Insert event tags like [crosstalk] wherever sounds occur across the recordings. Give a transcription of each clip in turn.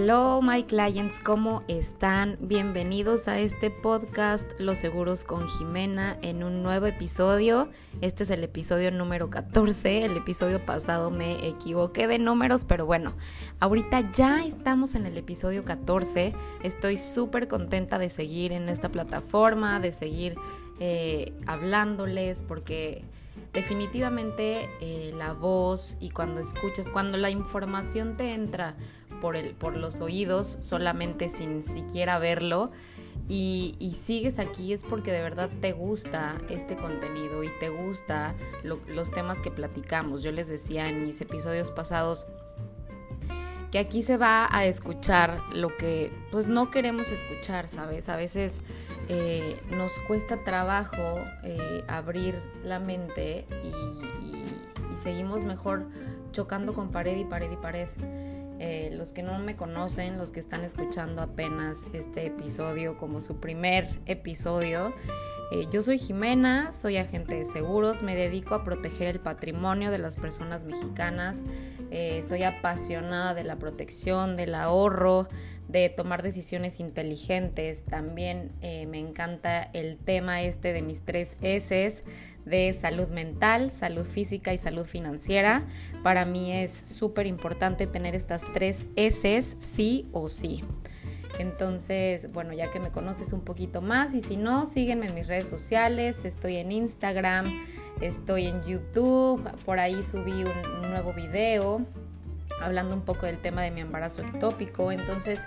Hello my clients, ¿cómo están? Bienvenidos a este podcast Los Seguros con Jimena en un nuevo episodio. Este es el episodio número 14. El episodio pasado me equivoqué de números, pero bueno, ahorita ya estamos en el episodio 14. Estoy súper contenta de seguir en esta plataforma, de seguir eh, hablándoles porque definitivamente eh, la voz y cuando escuchas, cuando la información te entra por, el, por los oídos solamente sin siquiera verlo y, sigues aquí es porque de verdad te gusta este contenido y te gusta los temas que platicamos. Yo les decía en mis episodios pasados que aquí se va a escuchar lo que pues no queremos escuchar, ¿sabes? A veces eh, nos cuesta trabajo eh, abrir la mente y seguimos mejor chocando con pared y pared y pared. Eh, los que no me conocen, los que están escuchando apenas este episodio como su primer episodio, eh, yo soy Jimena, soy agente de seguros, me dedico a proteger el patrimonio de las personas mexicanas, eh, soy apasionada de la protección, del ahorro, de tomar decisiones inteligentes. También me encanta el tema este de mis tres S, de salud mental, salud física y salud financiera. Para mí es súper importante tener estas tres S sí o sí. Entonces, bueno, ya que me conoces un poquito más y si no, sígueme en mis redes sociales, estoy en Instagram, estoy en YouTube, por ahí subí un nuevo video hablando un poco del tema de mi embarazo ectópico, entonces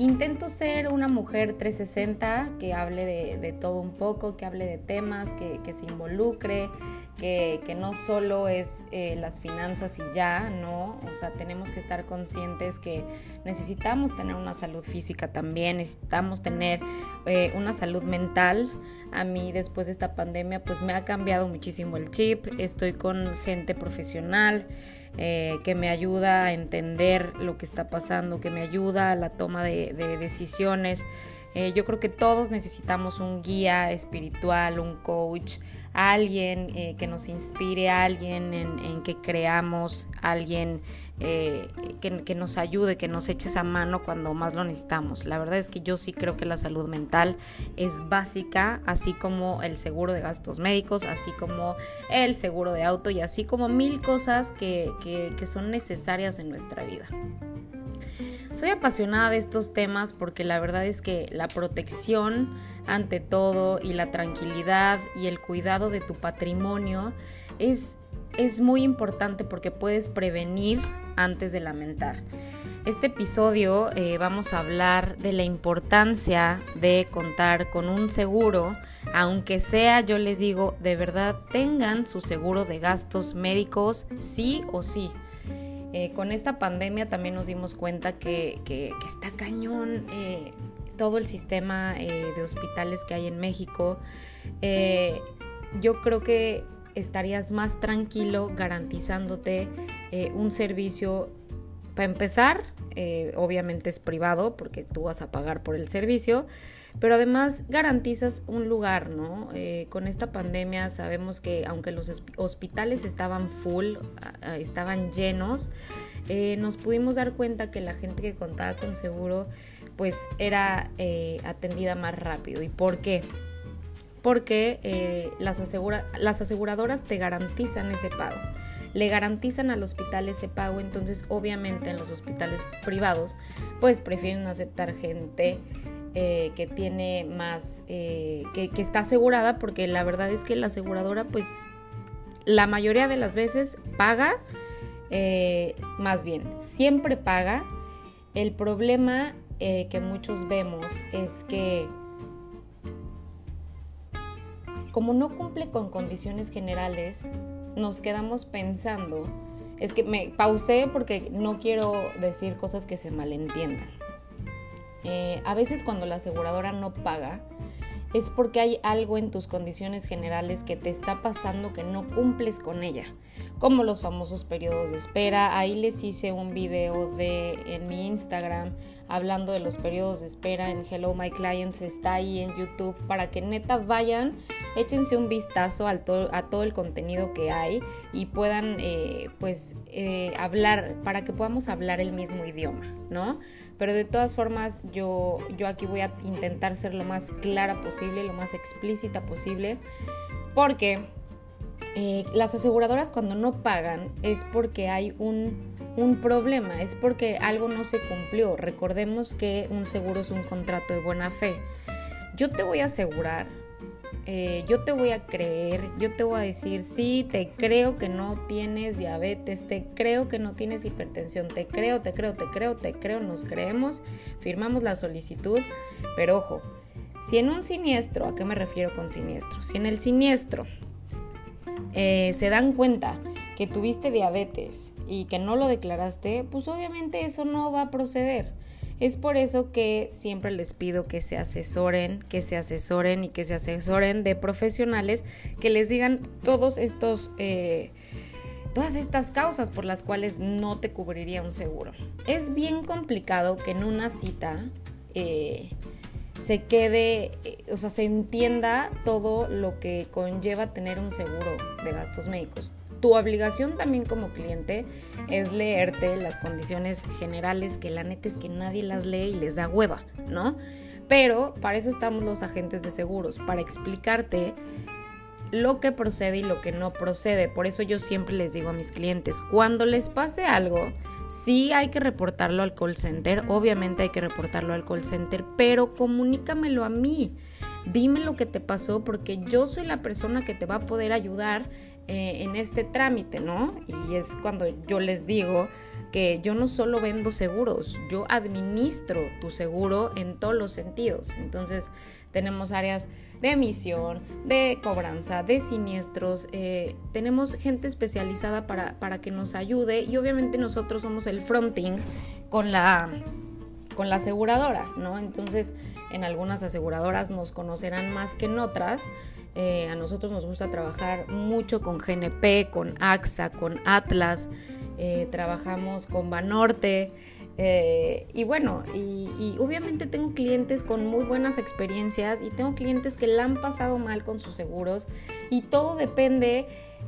Intento ser una mujer 360 que hable de, todo un poco, que hable de temas, que, se involucre, que, no solo es eh, las finanzas y ya, ¿no? O sea, tenemos que estar conscientes que necesitamos tener una salud física también, necesitamos tener eh, una salud mental. A mí después de esta pandemia pues me ha cambiado muchísimo el chip, estoy con gente profesional. Eh, que me ayuda a entender lo que está pasando, que me ayuda a la toma de, decisiones. Eh, yo creo que todos necesitamos un guía espiritual, un coach, alguien eh, que nos inspire, alguien en, que creamos, alguien que, que, nos ayude, que nos eche esa mano cuando más lo necesitamos. La verdad es que yo sí creo que la salud mental es básica, así como el seguro de gastos médicos, así como el seguro de auto y así como mil cosas que, que son necesarias en nuestra vida. Soy apasionada de estos temas porque la verdad es que la protección ante todo y la tranquilidad y el cuidado de tu patrimonio es, es muy importante porque puedes prevenir antes de lamentar. Este episodio eh, vamos a hablar de la importancia de contar con un seguro, aunque sea, yo les digo, de verdad tengan su seguro de gastos médicos sí o sí. Eh, con esta pandemia también nos dimos cuenta que, está cañón eh, todo el sistema de hospitales que hay en México. yo creo que estarías más tranquilo garantizándote un servicio para empezar, eh, obviamente es privado porque tú vas a pagar por el servicio, pero además garantizas un lugar, ¿no? Eh, con esta pandemia sabemos que aunque los hospitales estaban full, estaban llenos, eh, nos pudimos dar cuenta que la gente que contaba con seguro pues era atendida más rápido. ¿Y por qué? Porque las, las aseguradoras te garantizan ese pago le garantizan al hospital ese pago, entonces obviamente en los hospitales privados pues prefieren aceptar gente eh, que tiene más, eh, que, está asegurada, porque la verdad es que la aseguradora pues la mayoría de las veces paga, eh, más bien, siempre paga. El problema que muchos vemos es que como no cumple con condiciones generales, nos quedamos pensando, es que me pausé porque no quiero decir cosas que se malentiendan. Eh, a veces cuando la aseguradora no paga, es porque hay algo en tus condiciones generales que te está pasando que no cumples con ella, como los famosos periodos de espera. Ahí les hice un video de en mi Instagram hablando de los periodos de espera en Hello My Clients, está ahí en YouTube para que neta vayan, échense un vistazo a todo el contenido que hay y puedan eh, pues eh, hablar, para que podamos hablar el mismo idioma, ¿no? Pero de todas formas yo, yo aquí voy a intentar ser lo más clara posible, lo más explícita posible, porque eh, las aseguradoras cuando no pagan es porque hay un, problema, es porque algo no se cumplió. Recordemos que un seguro es un contrato de buena fe. Yo te voy a asegurar, eh, yo te voy a creer, yo te voy a decir, sí, te creo que no tienes diabetes, te creo que no tienes hipertensión, te creo, te creo, te creo, te creo, nos creemos, firmamos la solicitud, pero ojo, si en un siniestro, ¿a qué me refiero con siniestro? Si en el siniestro eh, se dan cuenta que tuviste diabetes y que no lo declaraste, pues obviamente eso no va a proceder. Es por eso que siempre les pido que se asesoren, que se asesoren y que se asesoren de profesionales que les digan todos estos, eh, todas estas causas por las cuales no te cubriría un seguro. Es bien complicado que en una cita eh, se quede, eh, o sea, se entienda todo lo que conlleva tener un seguro de gastos médicos. Tu obligación también como cliente es leerte las condiciones generales, que la neta es que nadie las lee y les da hueva, ¿no? Pero para eso estamos los agentes de seguros, para explicarte lo que procede y lo que no procede. Por eso yo siempre les digo a mis clientes, cuando les pase algo, Sí hay que reportarlo al call center, obviamente hay que reportarlo al call center, pero comunícamelo a mí. Dime lo que te pasó porque yo soy la persona que te va a poder ayudar eh, en este trámite, ¿no? Y es cuando yo les digo que yo no solo vendo seguros, yo administro tu seguro en todos los sentidos. Entonces tenemos áreas de emisión, de cobranza, de siniestros. Eh, tenemos gente especializada para, para, que nos ayude y obviamente nosotros somos el fronting con la, con la aseguradora, ¿no? Entonces, en algunas aseguradoras nos conocerán más que en otras. Eh, a nosotros nos gusta trabajar mucho con GNP, con AXA, con Atlas. Eh, trabajamos con Banorte. Eh, y bueno, y, obviamente tengo clientes con muy buenas experiencias y tengo clientes que la han pasado mal con sus seguros y todo depende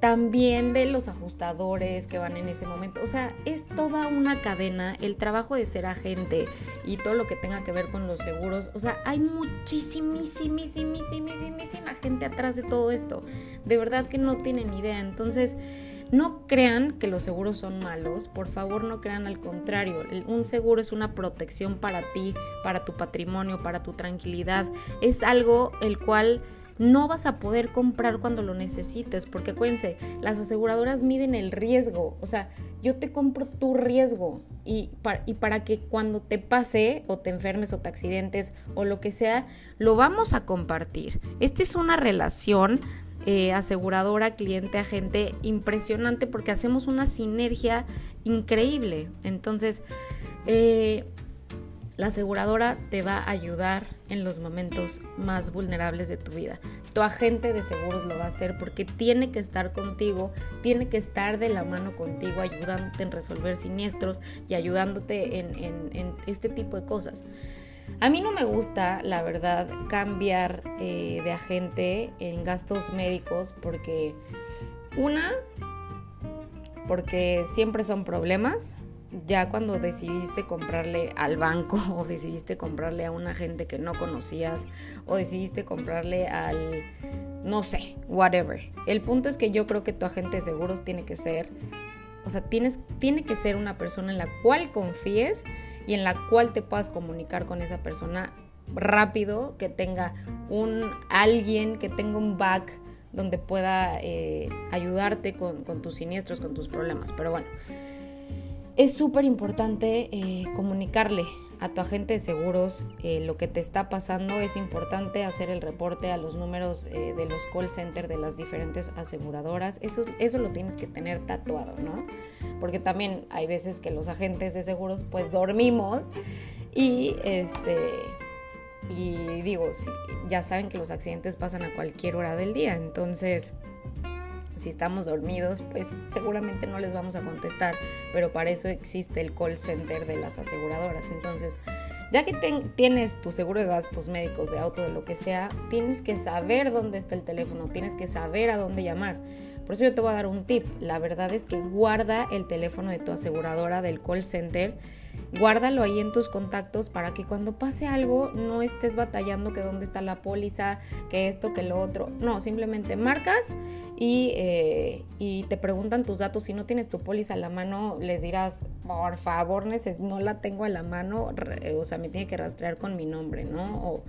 también de los ajustadores que van en ese momento. O sea, es toda una cadena el trabajo de ser agente y todo lo que tenga que ver con los seguros. O sea, hay muchísimísimísimísimísima gente atrás de todo esto. De verdad que no tienen idea. Entonces... No crean que los seguros son malos, por favor no crean al contrario. Un seguro es una protección para ti, para tu patrimonio, para tu tranquilidad. Es algo el cual no vas a poder comprar cuando lo necesites, porque acuérdense, las aseguradoras miden el riesgo, o sea, yo te compro tu riesgo y para, y para que cuando te pase o te enfermes o te accidentes o lo que sea, lo vamos a compartir. Esta es una relación eh, aseguradora, cliente, agente, impresionante porque hacemos una sinergia increíble. Entonces, eh, la aseguradora te va a ayudar en los momentos más vulnerables de tu vida. Tu agente de seguros lo va a hacer porque tiene que estar contigo, tiene que estar de la mano contigo, ayudándote en resolver siniestros y ayudándote en este tipo de cosas. A mí no me gusta, la verdad, cambiar eh, de agente en gastos médicos porque, una, porque siempre son problemas. Ya cuando decidiste comprarle al banco [laughs] o decidiste comprarle a un agente que no conocías o decidiste comprarle al, no sé, whatever. El punto es que yo creo que tu agente de seguros tiene que ser, o sea, tienes, tiene que ser una persona en la cual confíes y en la cual te puedas comunicar con esa persona rápido, que tenga un alguien, que tenga un back donde pueda eh, ayudarte con, tus siniestros, con tus problemas. Pero bueno, es súper importante eh, comunicarle a tu agente de seguros eh, lo que te está pasando. Es importante hacer el reporte a los números de los call centers de las diferentes aseguradoras. Eso, eso lo tienes que tener tatuado, ¿no? porque también hay veces que los agentes de seguros pues dormimos y este y digo, ya saben que los accidentes pasan a cualquier hora del día, entonces si estamos dormidos, pues seguramente no les vamos a contestar, pero para eso existe el call center de las aseguradoras. Entonces, Ya que tienes tu seguro de gastos médicos, de auto, de lo que sea, tienes que saber dónde está el teléfono, tienes que saber a dónde llamar. Por eso yo te voy a dar un tip. La verdad es que guarda el teléfono de tu aseguradora del call center guárdalo ahí en tus contactos para que cuando pase algo no estés batallando que dónde está la póliza, que esto, que lo otro. No, simplemente marcas y, eh, y te preguntan tus datos. Si no tienes tu póliza a la mano, les dirás, por favor, no la tengo a la mano, o sea, me tiene que rastrear con mi nombre, ¿no?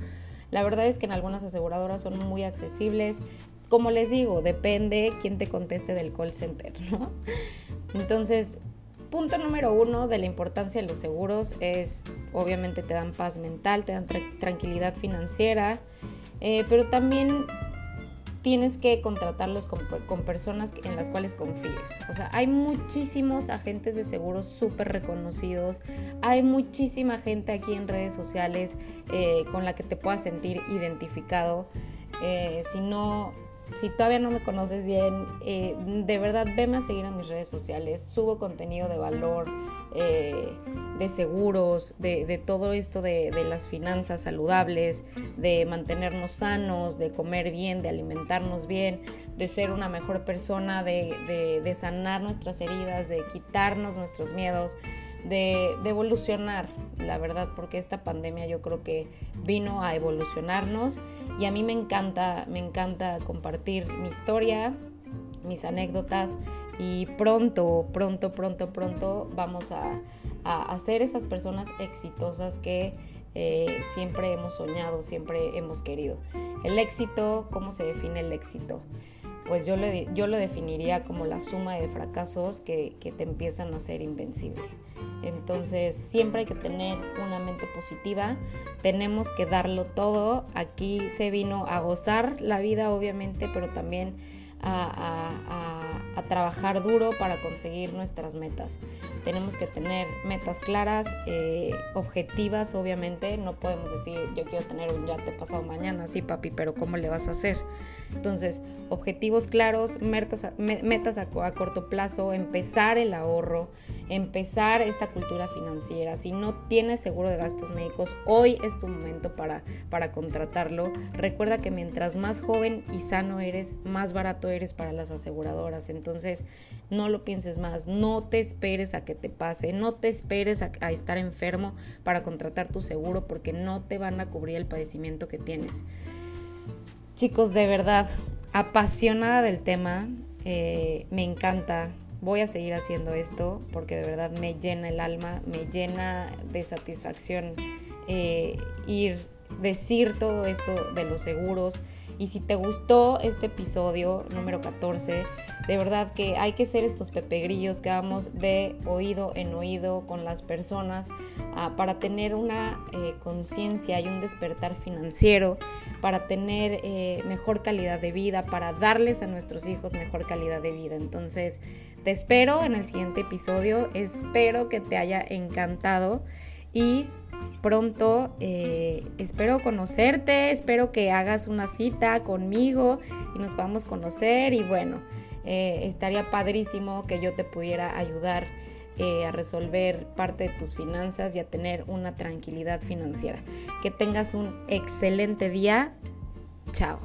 la verdad es que en algunas aseguradoras son muy accesibles. Como les digo, depende quién te conteste del call center, [laughs] ¿no? Entonces, punto número uno de la importancia de los seguros es, obviamente te dan paz mental, te dan tranquilidad financiera, eh, pero también tienes que contratarlos con, personas en las cuales confíes. O sea, hay muchísimos agentes de seguros súper reconocidos, hay muchísima gente aquí en redes sociales eh, con la que te puedas sentir identificado. Eh, si no, si todavía no me conoces bien, eh, de verdad veme a seguir a mis redes sociales. Subo contenido de valor, eh, de seguros, de, todo esto de, las finanzas saludables, de mantenernos sanos, de comer bien, de alimentarnos bien, de ser una mejor persona, de, de sanar nuestras heridas, de quitarnos nuestros miedos de, evolucionar, la verdad, porque esta pandemia yo creo que vino a evolucionarnos y a mí me encanta, me encanta compartir mi historia, mis anécdotas y pronto, pronto, pronto, pronto vamos a, a, esas personas exitosas que eh, siempre hemos soñado, siempre hemos querido. El éxito, ¿cómo se define el éxito? Pues yo lo, yo lo definiría como la suma de fracasos que, que te empiezan a ser invencible. Entonces siempre hay que tener una mente positiva, tenemos que darlo todo. Aquí se vino a gozar la vida obviamente, pero también a, trabajar duro para conseguir nuestras metas. Tenemos que tener metas claras, eh, objetivas obviamente. No podemos decir yo quiero tener un yate pasado mañana, sí papi, pero ¿cómo le vas a hacer? Entonces, objetivos claros, metas, metas a, corto plazo, empezar el ahorro, empezar esta cultura financiera. Si no tienes seguro de gastos médicos, hoy es tu momento para, para contratarlo. Recuerda que mientras más joven y sano eres, más barato eres para las aseguradoras. Entonces, no lo pienses más, no te esperes a que te pase, no te esperes a, a estar enfermo para contratar tu seguro porque no te van a cubrir el padecimiento que tienes. Chicos, de verdad, apasionada del tema, eh, me encanta. Voy a seguir haciendo esto porque de verdad me llena el alma, me llena de satisfacción eh, ir, decir todo esto de los seguros y si te gustó este episodio número 14, de verdad que hay que ser estos pepegrillos que vamos de oído en oído con las personas ah, para tener una eh, conciencia y un despertar financiero, para tener eh, mejor calidad de vida, para darles a nuestros hijos mejor calidad de vida. Entonces, te espero en el siguiente episodio, espero que te haya encantado y pronto. Eh, espero conocerte, espero que hagas una cita conmigo y nos podamos conocer y bueno, eh, estaría padrísimo que yo te pudiera ayudar eh, a resolver parte de tus finanzas y a tener una tranquilidad financiera. Que tengas un excelente día. Chao.